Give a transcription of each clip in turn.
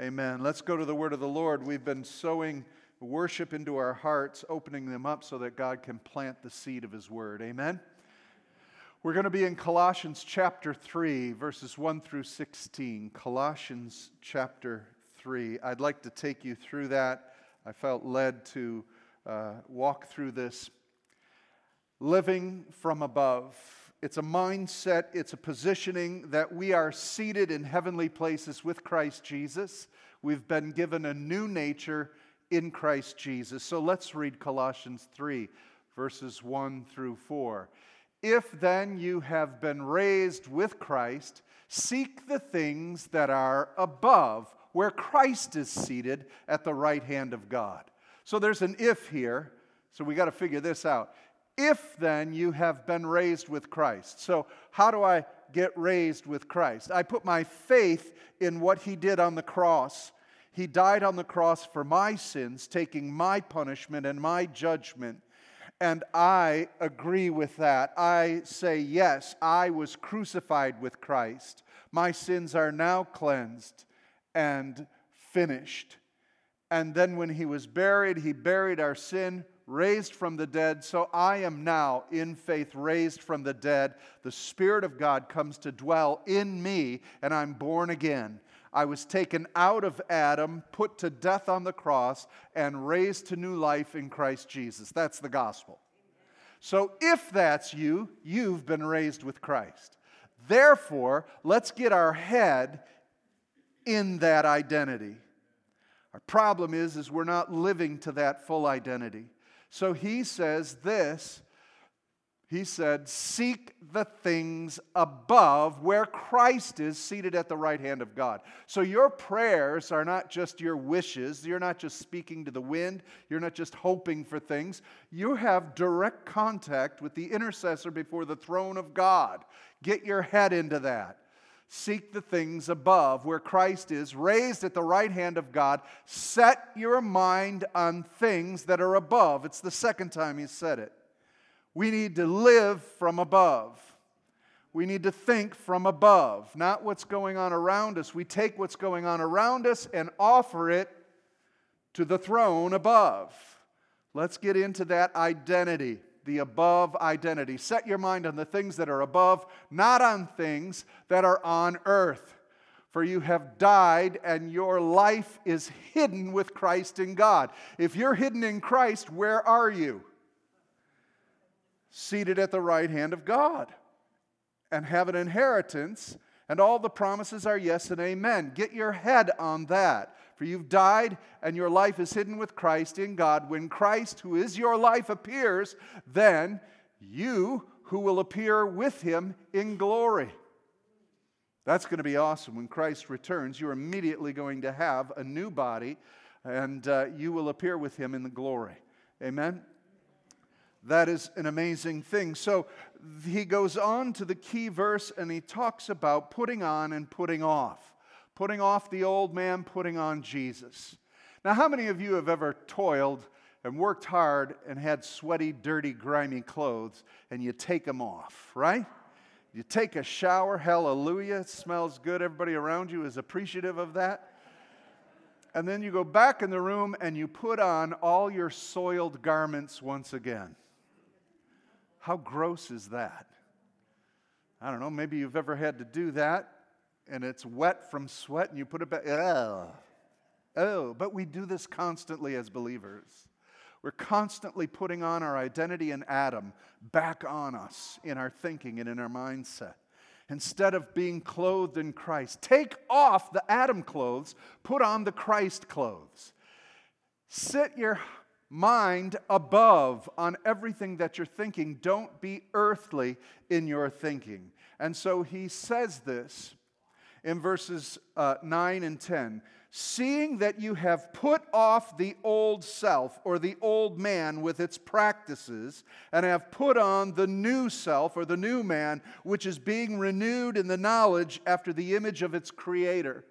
Amen. Let's go to the word of the Lord. We've been sowing worship into our hearts, opening them up so that God can plant the seed of his word. Amen. We're going to be in Colossians chapter 3, verses 1 through 16. Colossians chapter 3. I'd like to take you through that. I felt led to uh, walk through this. Living from above. It's a mindset, it's a positioning that we are seated in heavenly places with Christ Jesus. We've been given a new nature in Christ Jesus. So let's read Colossians 3, verses 1 through 4. If then you have been raised with Christ, seek the things that are above, where Christ is seated at the right hand of God. So there's an if here, so we got to figure this out. If then you have been raised with Christ. So, how do I get raised with Christ? I put my faith in what he did on the cross. He died on the cross for my sins, taking my punishment and my judgment. And I agree with that. I say, yes, I was crucified with Christ. My sins are now cleansed and finished. And then when he was buried, he buried our sin raised from the dead. So I am now, in faith, raised from the dead. The Spirit of God comes to dwell in me, and I'm born again. I was taken out of Adam, put to death on the cross, and raised to new life in Christ Jesus. That's the gospel. So if that's you, you've been raised with Christ. Therefore, let's get our head in that identity. Our problem is is we're not living to that full identity. So he says this He said, Seek the things above where Christ is seated at the right hand of God. So your prayers are not just your wishes. You're not just speaking to the wind. You're not just hoping for things. You have direct contact with the intercessor before the throne of God. Get your head into that. Seek the things above where Christ is, raised at the right hand of God. Set your mind on things that are above. It's the second time he said it. We need to live from above. We need to think from above, not what's going on around us. We take what's going on around us and offer it to the throne above. Let's get into that identity the above identity. Set your mind on the things that are above, not on things that are on earth. For you have died, and your life is hidden with Christ in God. If you're hidden in Christ, where are you? Seated at the right hand of God and have an inheritance, and all the promises are yes and amen. Get your head on that. For you've died, and your life is hidden with Christ in God. When Christ, who is your life, appears, then you who will appear with him in glory. That's going to be awesome. When Christ returns, you're immediately going to have a new body, and uh, you will appear with him in the glory. Amen? That is an amazing thing. So he goes on to the key verse and he talks about putting on and putting off putting off the old man, putting on Jesus. Now, how many of you have ever toiled and worked hard and had sweaty, dirty, grimy clothes and you take them off, right? You take a shower, hallelujah, it smells good. Everybody around you is appreciative of that. And then you go back in the room and you put on all your soiled garments once again. How gross is that? I don't know, maybe you've ever had to do that and it's wet from sweat and you put it back. Oh, oh, but we do this constantly as believers. We're constantly putting on our identity in Adam back on us in our thinking and in our mindset. Instead of being clothed in Christ, take off the Adam clothes, put on the Christ clothes. Sit your mind above on everything that you're thinking. Don't be earthly in your thinking. And so he says this in verses uh, 9 and 10 seeing that you have put off the old self or the old man with its practices and have put on the new self or the new man which is being renewed in the knowledge after the image of its creator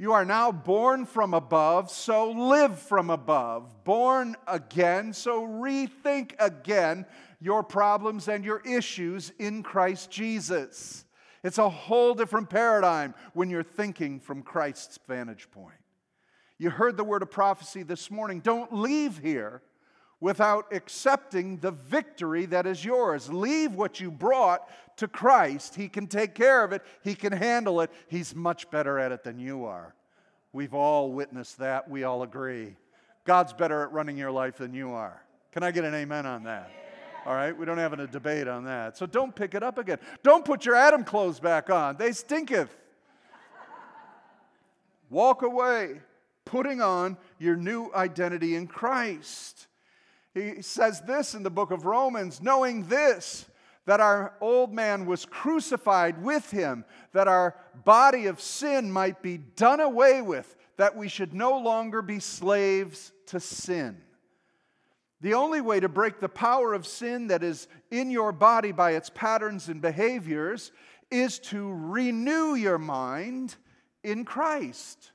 you are now born from above, so live from above. Born again, so rethink again your problems and your issues in Christ Jesus. It's a whole different paradigm when you're thinking from Christ's vantage point. You heard the word of prophecy this morning. Don't leave here without accepting the victory that is yours. Leave what you brought to Christ. He can take care of it, He can handle it. He's much better at it than you are. We've all witnessed that. We all agree. God's better at running your life than you are. Can I get an amen on that? All right, we don't have a debate on that. So don't pick it up again. Don't put your Adam clothes back on, they stinketh. Walk away, putting on your new identity in Christ. He says this in the book of Romans knowing this, that our old man was crucified with him, that our body of sin might be done away with, that we should no longer be slaves to sin. The only way to break the power of sin that is in your body by its patterns and behaviors is to renew your mind in Christ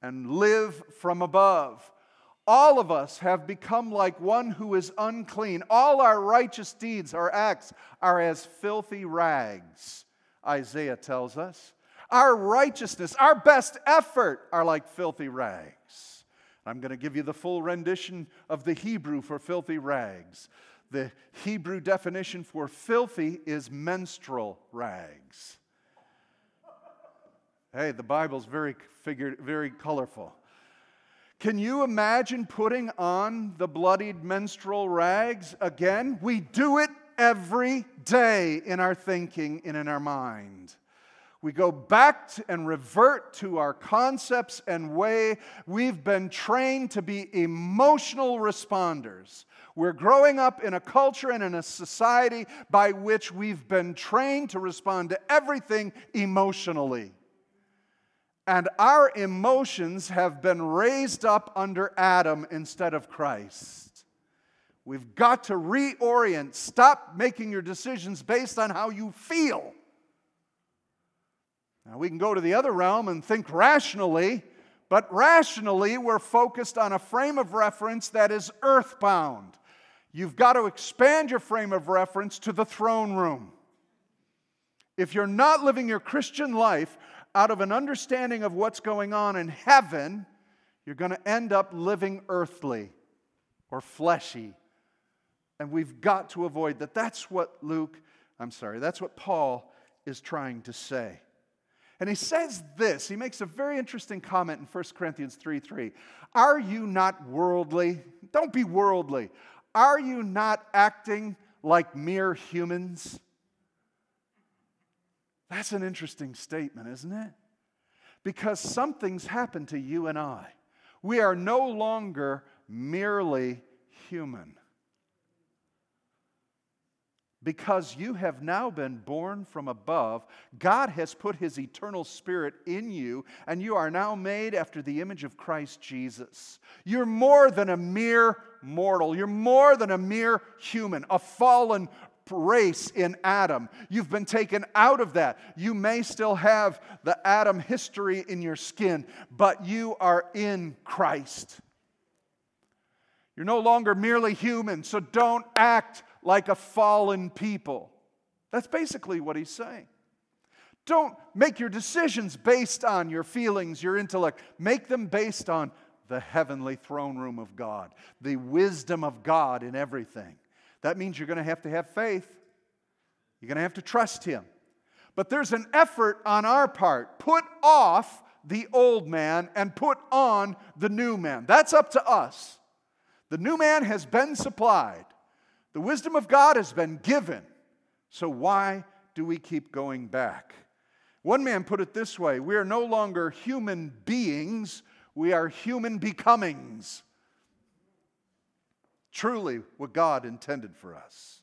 and live from above. All of us have become like one who is unclean. All our righteous deeds, our acts, are as filthy rags, Isaiah tells us. Our righteousness, our best effort are like filthy rags. I'm going to give you the full rendition of the Hebrew for filthy rags. The Hebrew definition for filthy is menstrual rags. Hey, the Bible's very figured, very colorful. Can you imagine putting on the bloodied menstrual rags again? We do it every day in our thinking and in our mind. We go back and revert to our concepts and way. We've been trained to be emotional responders. We're growing up in a culture and in a society by which we've been trained to respond to everything emotionally. And our emotions have been raised up under Adam instead of Christ. We've got to reorient. Stop making your decisions based on how you feel. Now, we can go to the other realm and think rationally, but rationally, we're focused on a frame of reference that is earthbound. You've got to expand your frame of reference to the throne room. If you're not living your Christian life out of an understanding of what's going on in heaven, you're going to end up living earthly or fleshy. And we've got to avoid that. That's what Luke, I'm sorry, that's what Paul is trying to say. And he says this, he makes a very interesting comment in 1 Corinthians 3 3. Are you not worldly? Don't be worldly. Are you not acting like mere humans? That's an interesting statement, isn't it? Because something's happened to you and I. We are no longer merely human because you have now been born from above. God has put his eternal spirit in you, and you are now made after the image of Christ Jesus. You're more than a mere mortal, you're more than a mere human, a fallen race in Adam. You've been taken out of that. You may still have the Adam history in your skin, but you are in Christ. You're no longer merely human, so don't act like a fallen people. That's basically what he's saying. Don't make your decisions based on your feelings, your intellect. Make them based on the heavenly throne room of God, the wisdom of God in everything. That means you're going to have to have faith. You're going to have to trust Him. But there's an effort on our part. Put off the old man and put on the new man. That's up to us. The new man has been supplied. The wisdom of God has been given. So why do we keep going back? One man put it this way We are no longer human beings, we are human becomings. Truly, what God intended for us.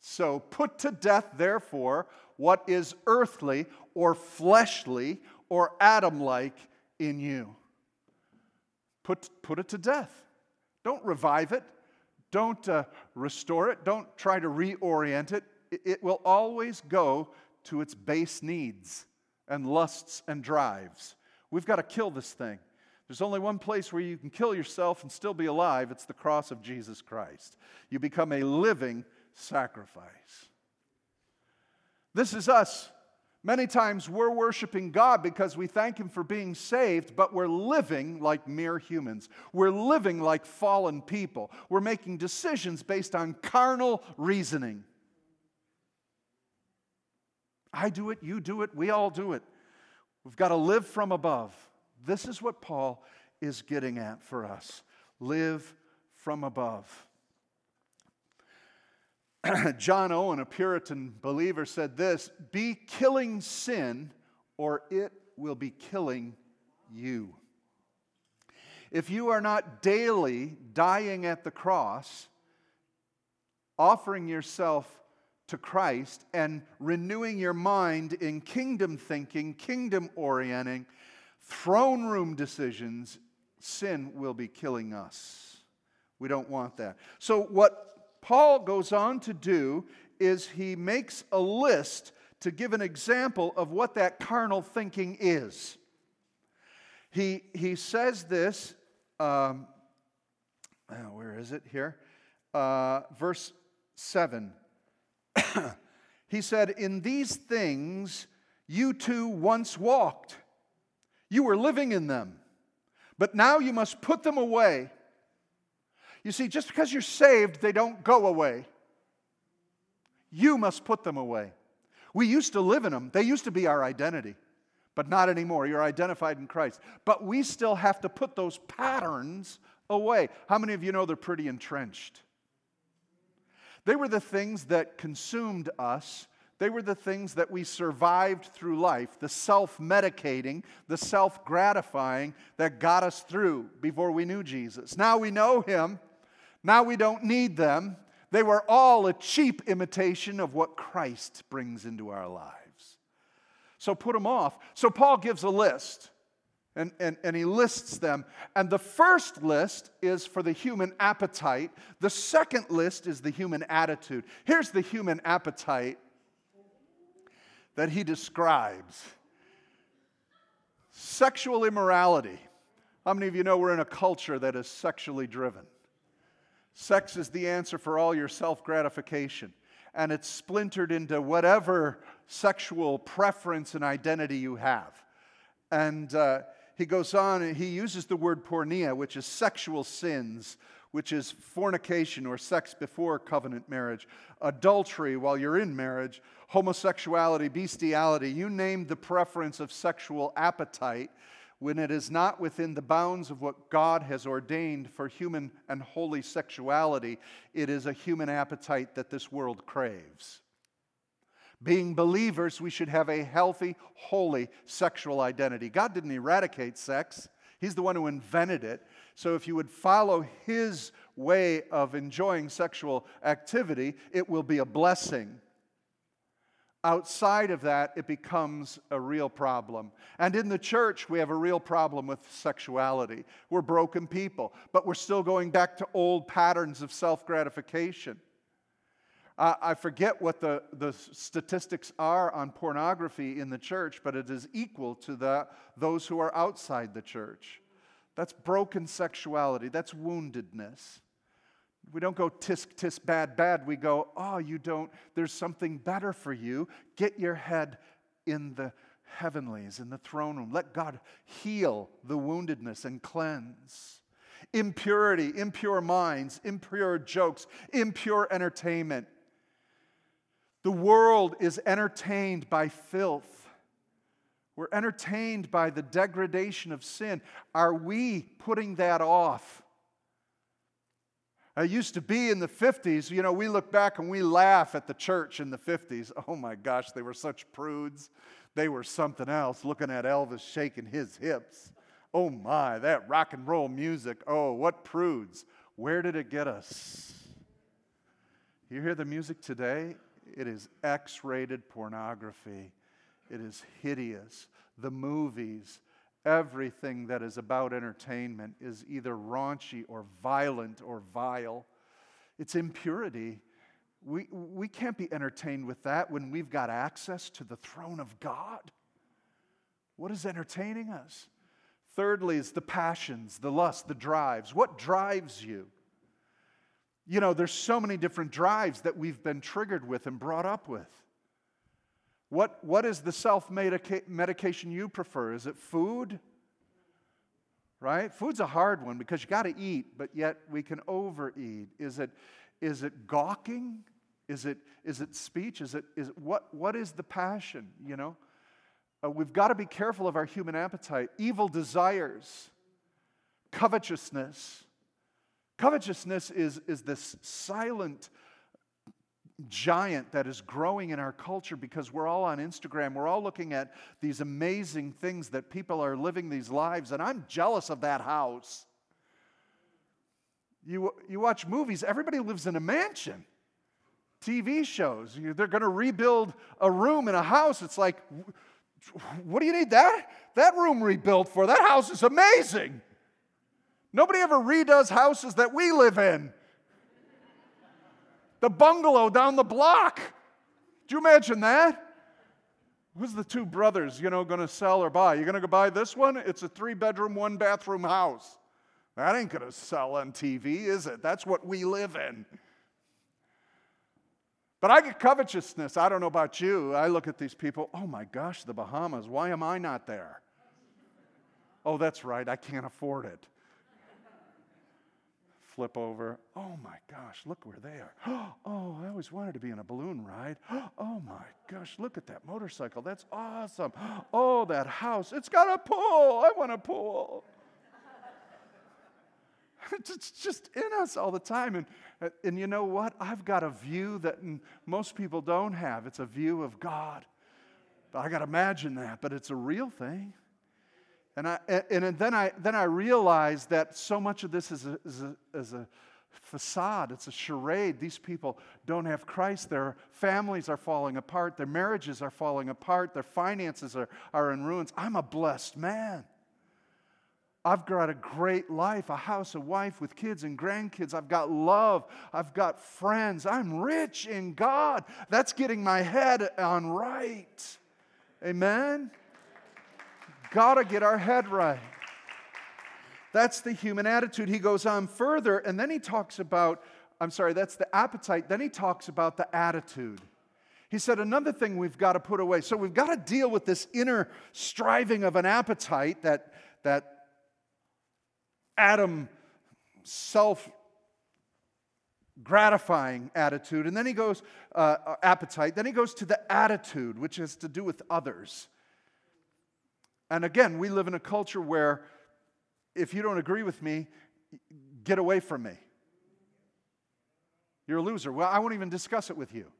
So put to death, therefore, what is earthly or fleshly or Adam like in you. Put, put it to death. Don't revive it. Don't uh, restore it. Don't try to reorient it. It will always go to its base needs and lusts and drives. We've got to kill this thing. There's only one place where you can kill yourself and still be alive it's the cross of Jesus Christ. You become a living sacrifice. This is us. Many times we're worshiping God because we thank Him for being saved, but we're living like mere humans. We're living like fallen people. We're making decisions based on carnal reasoning. I do it, you do it, we all do it. We've got to live from above. This is what Paul is getting at for us. Live from above. John Owen, a Puritan believer, said this Be killing sin, or it will be killing you. If you are not daily dying at the cross, offering yourself to Christ, and renewing your mind in kingdom thinking, kingdom orienting, throne room decisions, sin will be killing us. We don't want that. So, what Paul goes on to do is he makes a list to give an example of what that carnal thinking is. He, he says this, um, oh, where is it here? Uh, verse 7. he said, In these things you too once walked. You were living in them, but now you must put them away you see, just because you're saved, they don't go away. You must put them away. We used to live in them, they used to be our identity, but not anymore. You're identified in Christ. But we still have to put those patterns away. How many of you know they're pretty entrenched? They were the things that consumed us. They were the things that we survived through life, the self medicating, the self gratifying that got us through before we knew Jesus. Now we know Him. Now we don't need them. They were all a cheap imitation of what Christ brings into our lives. So put them off. So Paul gives a list, and, and, and he lists them. And the first list is for the human appetite, the second list is the human attitude. Here's the human appetite that he describes sexual immorality. How many of you know we're in a culture that is sexually driven? Sex is the answer for all your self gratification, and it's splintered into whatever sexual preference and identity you have. And uh, he goes on and he uses the word porneia, which is sexual sins, which is fornication or sex before covenant marriage, adultery while you're in marriage, homosexuality, bestiality, you name the preference of sexual appetite when it is not within the bounds of what God has ordained for human and holy sexuality, it is a human appetite that this world craves. Being believers, we should have a healthy, holy sexual identity. God didn't eradicate sex, He's the one who invented it. So if you would follow His way of enjoying sexual activity, it will be a blessing. Outside of that, it becomes a real problem. And in the church, we have a real problem with sexuality. We're broken people, but we're still going back to old patterns of self gratification. Uh, I forget what the, the statistics are on pornography in the church, but it is equal to the, those who are outside the church. That's broken sexuality, that's woundedness. We don't go tisk, tisk, bad, bad. We go, oh, you don't, there's something better for you. Get your head in the heavenlies, in the throne room. Let God heal the woundedness and cleanse. Impurity, impure minds, impure jokes, impure entertainment. The world is entertained by filth. We're entertained by the degradation of sin. Are we putting that off? Uh, it used to be in the 50s, you know, we look back and we laugh at the church in the 50s. Oh my gosh, they were such prudes. They were something else, looking at Elvis shaking his hips. Oh my, that rock and roll music. Oh, what prudes. Where did it get us? You hear the music today? It is X rated pornography. It is hideous. The movies, Everything that is about entertainment is either raunchy or violent or vile. It's impurity. We, we can't be entertained with that when we've got access to the throne of God. What is entertaining us? Thirdly, is the passions, the lust, the drives. What drives you? You know, there's so many different drives that we've been triggered with and brought up with. What, what is the self medication you prefer? Is it food? Right? Food's a hard one because you got to eat, but yet we can overeat. Is it, is it gawking? Is it, is it speech? Is it, is it, what, what is the passion? You know? Uh, we've got to be careful of our human appetite. Evil desires, covetousness. Covetousness is, is this silent giant that is growing in our culture because we're all on Instagram. We're all looking at these amazing things that people are living these lives, and I'm jealous of that house. You, you watch movies, everybody lives in a mansion. TV shows, they're going to rebuild a room in a house. It's like, what do you need that, that room rebuilt for? That house is amazing. Nobody ever redoes houses that we live in the bungalow down the block. Do you imagine that? Who's the two brothers, you know, going to sell or buy? You're going to go buy this one? It's a three bedroom, one bathroom house. That ain't going to sell on TV, is it? That's what we live in. But I get covetousness. I don't know about you. I look at these people, oh my gosh, the Bahamas. Why am I not there? Oh, that's right, I can't afford it flip over. Oh my gosh, look where they are. Oh, I always wanted to be in a balloon ride. Oh my gosh, look at that motorcycle. That's awesome. Oh, that house. It's got a pool. I want a pool. it's just in us all the time. And, uh, and you know what? I've got a view that most people don't have. It's a view of God. But I got to imagine that, but it's a real thing. And, I, and then, I, then I realized that so much of this is a, is, a, is a facade, it's a charade. These people don't have Christ. Their families are falling apart, their marriages are falling apart, their finances are, are in ruins. I'm a blessed man. I've got a great life, a house, a wife with kids and grandkids. I've got love. I've got friends. I'm rich in God. That's getting my head on right. Amen? Got to get our head right. That's the human attitude. He goes on further, and then he talks about, I'm sorry, that's the appetite. Then he talks about the attitude. He said, another thing we've got to put away. So we've got to deal with this inner striving of an appetite, that, that Adam self gratifying attitude. And then he goes, uh, appetite. Then he goes to the attitude, which has to do with others. And again, we live in a culture where if you don't agree with me, get away from me. You're a loser. Well, I won't even discuss it with you.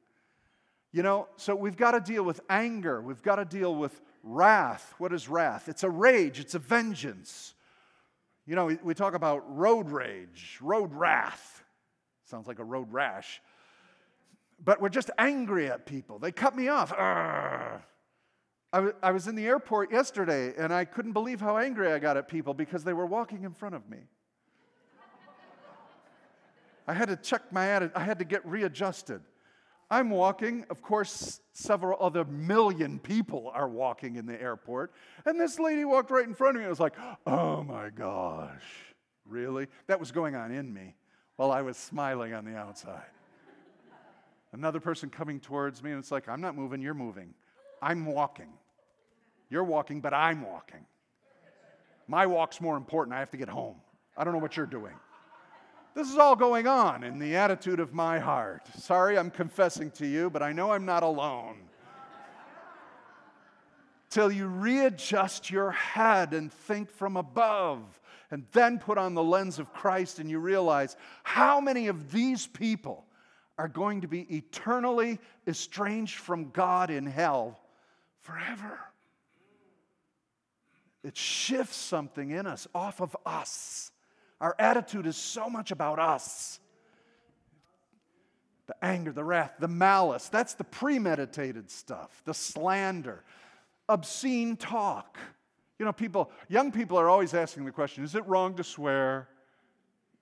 You know, so we've got to deal with anger. We've got to deal with wrath. What is wrath? It's a rage, it's a vengeance. You know, we talk about road rage, road wrath. Sounds like a road rash. But we're just angry at people. They cut me off. I, w- I was in the airport yesterday and I couldn't believe how angry I got at people because they were walking in front of me. I had to check my attitude, I had to get readjusted. I'm walking, of course, several other million people are walking in the airport, and this lady walked right in front of me. I was like, oh my gosh, really? That was going on in me while I was smiling on the outside. Another person coming towards me, and it's like, I'm not moving, you're moving. I'm walking. You're walking, but I'm walking. My walk's more important. I have to get home. I don't know what you're doing. This is all going on in the attitude of my heart. Sorry, I'm confessing to you, but I know I'm not alone. Till you readjust your head and think from above, and then put on the lens of Christ, and you realize how many of these people are going to be eternally estranged from God in hell forever. It shifts something in us off of us. Our attitude is so much about us. The anger, the wrath, the malice, that's the premeditated stuff, the slander, obscene talk. You know, people, young people are always asking the question is it wrong to swear?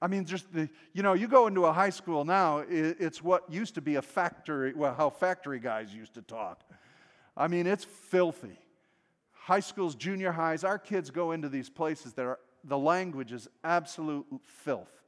I mean, just the, you know, you go into a high school now, it's what used to be a factory, well, how factory guys used to talk. I mean, it's filthy high schools, junior highs, our kids go into these places that are, the language is absolute filth.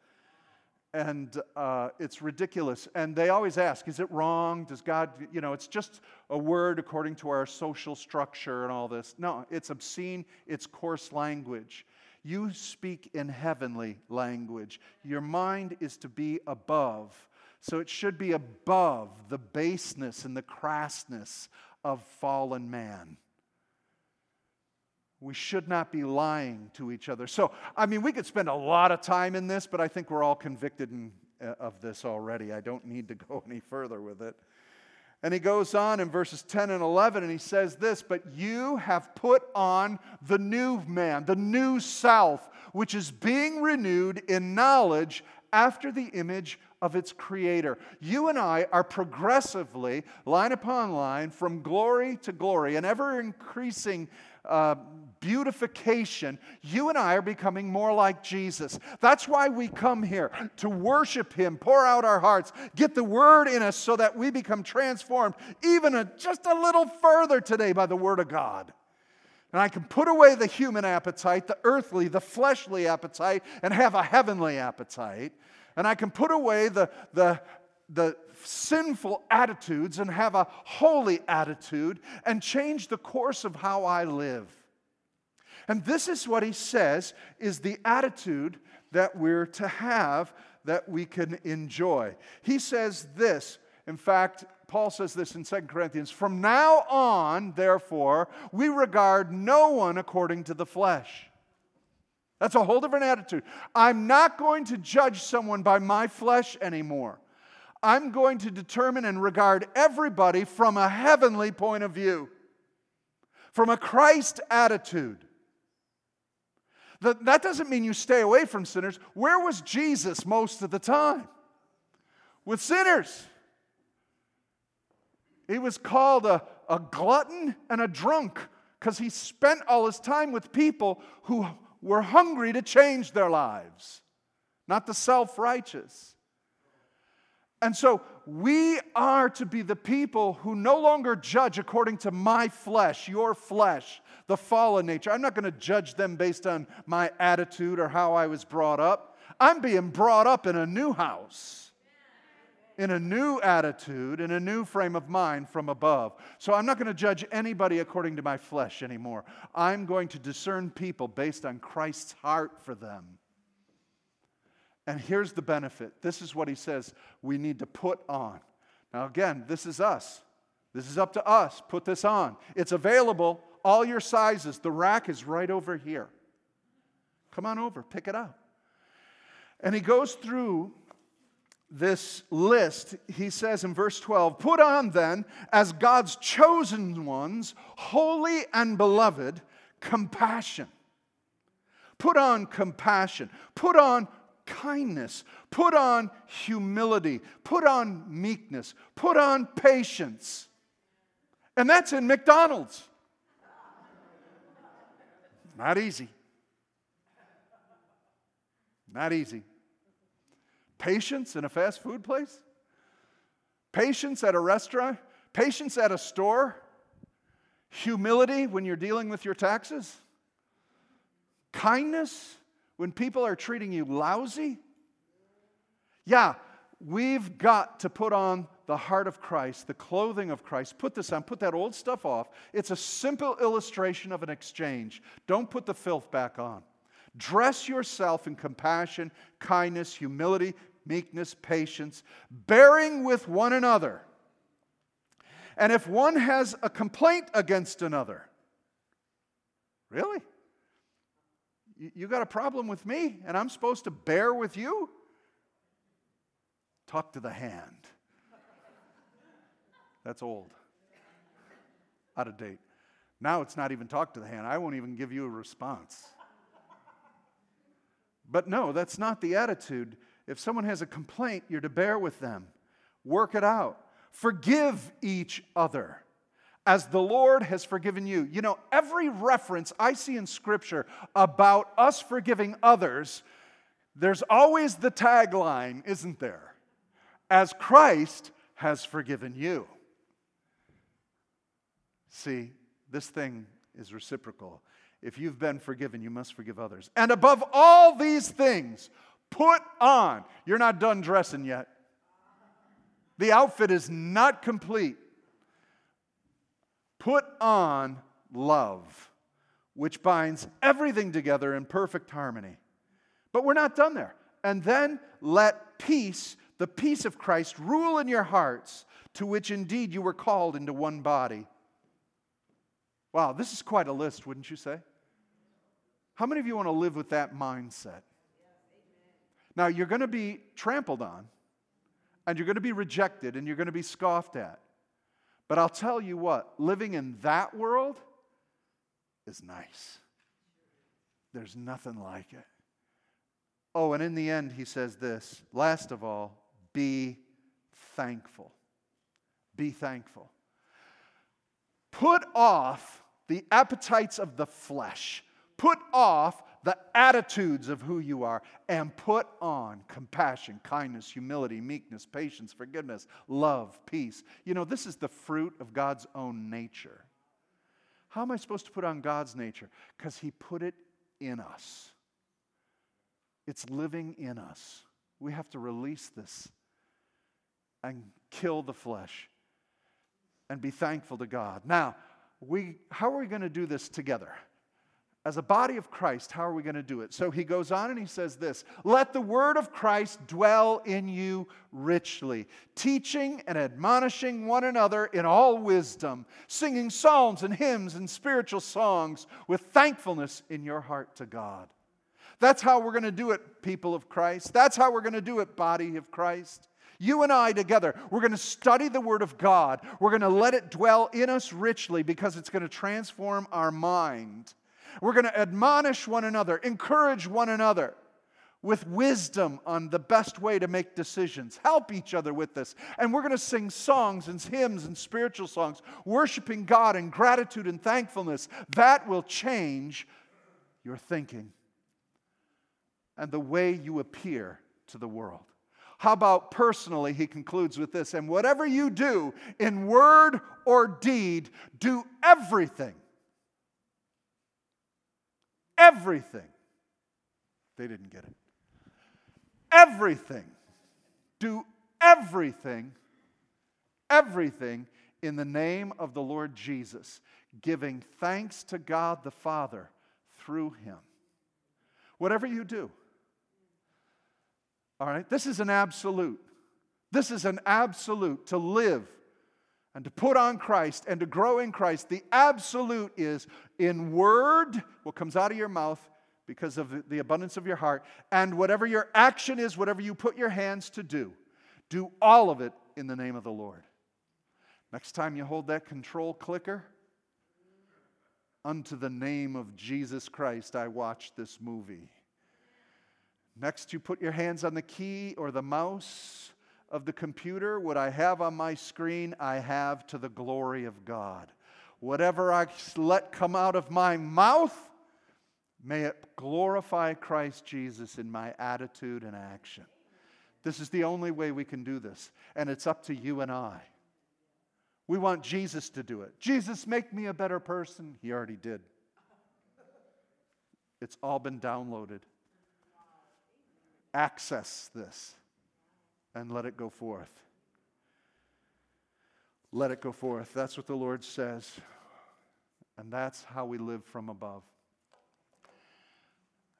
and uh, it's ridiculous. And they always ask, is it wrong? Does God, you know, it's just a word according to our social structure and all this. No, it's obscene, it's coarse language. You speak in heavenly language. Your mind is to be above. So it should be above the baseness and the crassness of fallen man. We should not be lying to each other. So, I mean, we could spend a lot of time in this, but I think we're all convicted in, uh, of this already. I don't need to go any further with it. And he goes on in verses 10 and 11 and he says this But you have put on the new man, the new self, which is being renewed in knowledge after the image of its creator. You and I are progressively, line upon line, from glory to glory, an ever increasing uh, beautification, you and I are becoming more like Jesus. That's why we come here to worship Him, pour out our hearts, get the Word in us so that we become transformed even a, just a little further today by the Word of God. And I can put away the human appetite, the earthly, the fleshly appetite, and have a heavenly appetite. And I can put away the, the, the sinful attitudes and have a holy attitude and change the course of how I live. And this is what he says is the attitude that we're to have that we can enjoy. He says this, in fact, Paul says this in 2 Corinthians From now on, therefore, we regard no one according to the flesh. That's a whole different attitude. I'm not going to judge someone by my flesh anymore. I'm going to determine and regard everybody from a heavenly point of view, from a Christ attitude. That, doesn't mean you stay away from sinners. Where was Jesus most of the time? With sinners. He was called a, a glutton and a drunk because he spent all his time with people who were hungry to change their lives, not the self righteous. And so we are to be the people who no longer judge according to my flesh, your flesh, the fallen nature. I'm not going to judge them based on my attitude or how I was brought up. I'm being brought up in a new house, in a new attitude, in a new frame of mind from above. So I'm not going to judge anybody according to my flesh anymore. I'm going to discern people based on Christ's heart for them. And here's the benefit. This is what he says we need to put on. Now, again, this is us. This is up to us. Put this on. It's available, all your sizes. The rack is right over here. Come on over, pick it up. And he goes through this list. He says in verse 12 Put on then, as God's chosen ones, holy and beloved, compassion. Put on compassion. Put on kindness, put on humility, put on meekness, put on patience. And that's in McDonald's. Not easy. Not easy. Patience in a fast food place? Patience at a restaurant? Patience at a store? Humility when you're dealing with your taxes? Kindness? When people are treating you lousy? Yeah, we've got to put on the heart of Christ, the clothing of Christ. Put this on, put that old stuff off. It's a simple illustration of an exchange. Don't put the filth back on. Dress yourself in compassion, kindness, humility, meekness, patience, bearing with one another. And if one has a complaint against another, really? You got a problem with me, and I'm supposed to bear with you? Talk to the hand. That's old, out of date. Now it's not even talk to the hand. I won't even give you a response. But no, that's not the attitude. If someone has a complaint, you're to bear with them, work it out, forgive each other as the Lord has forgiven you. You know, every reference I see in Scripture about us forgiving others, there's always the tagline, isn't there? As Christ has forgiven you. See, this thing is reciprocal. If you've been forgiven, you must forgive others. And above all these things, Put on. You're not done dressing yet. The outfit is not complete. Put on love, which binds everything together in perfect harmony. But we're not done there. And then let peace, the peace of Christ, rule in your hearts, to which indeed you were called into one body. Wow, this is quite a list, wouldn't you say? How many of you want to live with that mindset? Now, you're going to be trampled on, and you're going to be rejected, and you're going to be scoffed at. But I'll tell you what, living in that world is nice. There's nothing like it. Oh, and in the end, he says this last of all, be thankful. Be thankful. Put off the appetites of the flesh. Put off the attitudes of who you are and put on compassion, kindness, humility, meekness, patience, forgiveness, love, peace. You know, this is the fruit of God's own nature. How am I supposed to put on God's nature? Because He put it in us, it's living in us. We have to release this and kill the flesh and be thankful to God. Now, we, how are we going to do this together? As a body of Christ, how are we going to do it? So he goes on and he says this Let the word of Christ dwell in you richly, teaching and admonishing one another in all wisdom, singing psalms and hymns and spiritual songs with thankfulness in your heart to God. That's how we're going to do it, people of Christ. That's how we're going to do it, body of Christ. You and I together, we're going to study the Word of God. We're going to let it dwell in us richly because it's going to transform our mind. We're going to admonish one another, encourage one another with wisdom on the best way to make decisions. Help each other with this. And we're going to sing songs and hymns and spiritual songs, worshiping God in gratitude and thankfulness. That will change your thinking and the way you appear to the world. How about personally? He concludes with this and whatever you do in word or deed, do everything Everything. They didn't get it. Everything. Do everything, everything in the name of the Lord Jesus, giving thanks to God the Father through him. Whatever you do. All right? This is an absolute. This is an absolute to live and to put on Christ and to grow in Christ, the absolute is in word, what comes out of your mouth because of the abundance of your heart, and whatever your action is, whatever you put your hands to do, do all of it in the name of the Lord. Next time you hold that control clicker, unto the name of Jesus Christ, I watched this movie. Next, you put your hands on the key or the mouse of the computer, what I have on my screen, I have to the glory of God. Whatever I let come out of my mouth, may it glorify Christ Jesus in my attitude and action. This is the only way we can do this, and it's up to you and I. We want Jesus to do it. Jesus, make me a better person. He already did. It's all been downloaded. Access this and let it go forth. Let it go forth. That's what the Lord says. And that's how we live from above.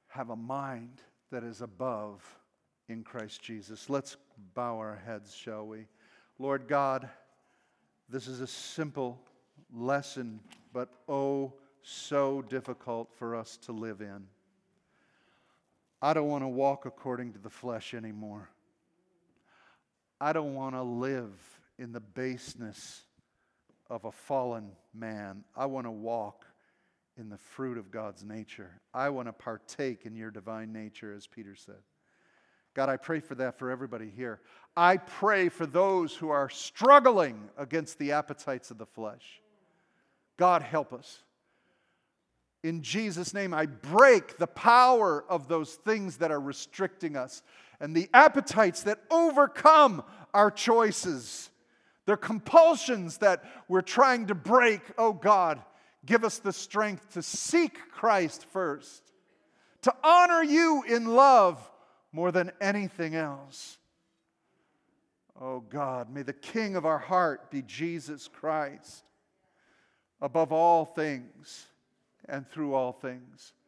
Have a mind that is above in Christ Jesus. Let's bow our heads, shall we? Lord God, this is a simple lesson, but oh, so difficult for us to live in. I don't want to walk according to the flesh anymore. I don't want to live in the baseness of a fallen man. I want to walk in the fruit of God's nature. I want to partake in your divine nature, as Peter said. God, I pray for that for everybody here. I pray for those who are struggling against the appetites of the flesh. God, help us. In Jesus' name, I break the power of those things that are restricting us and the appetites that overcome our choices. They're compulsions that we're trying to break. Oh God, give us the strength to seek Christ first, to honor you in love more than anything else. Oh God, may the King of our heart be Jesus Christ above all things and through all things.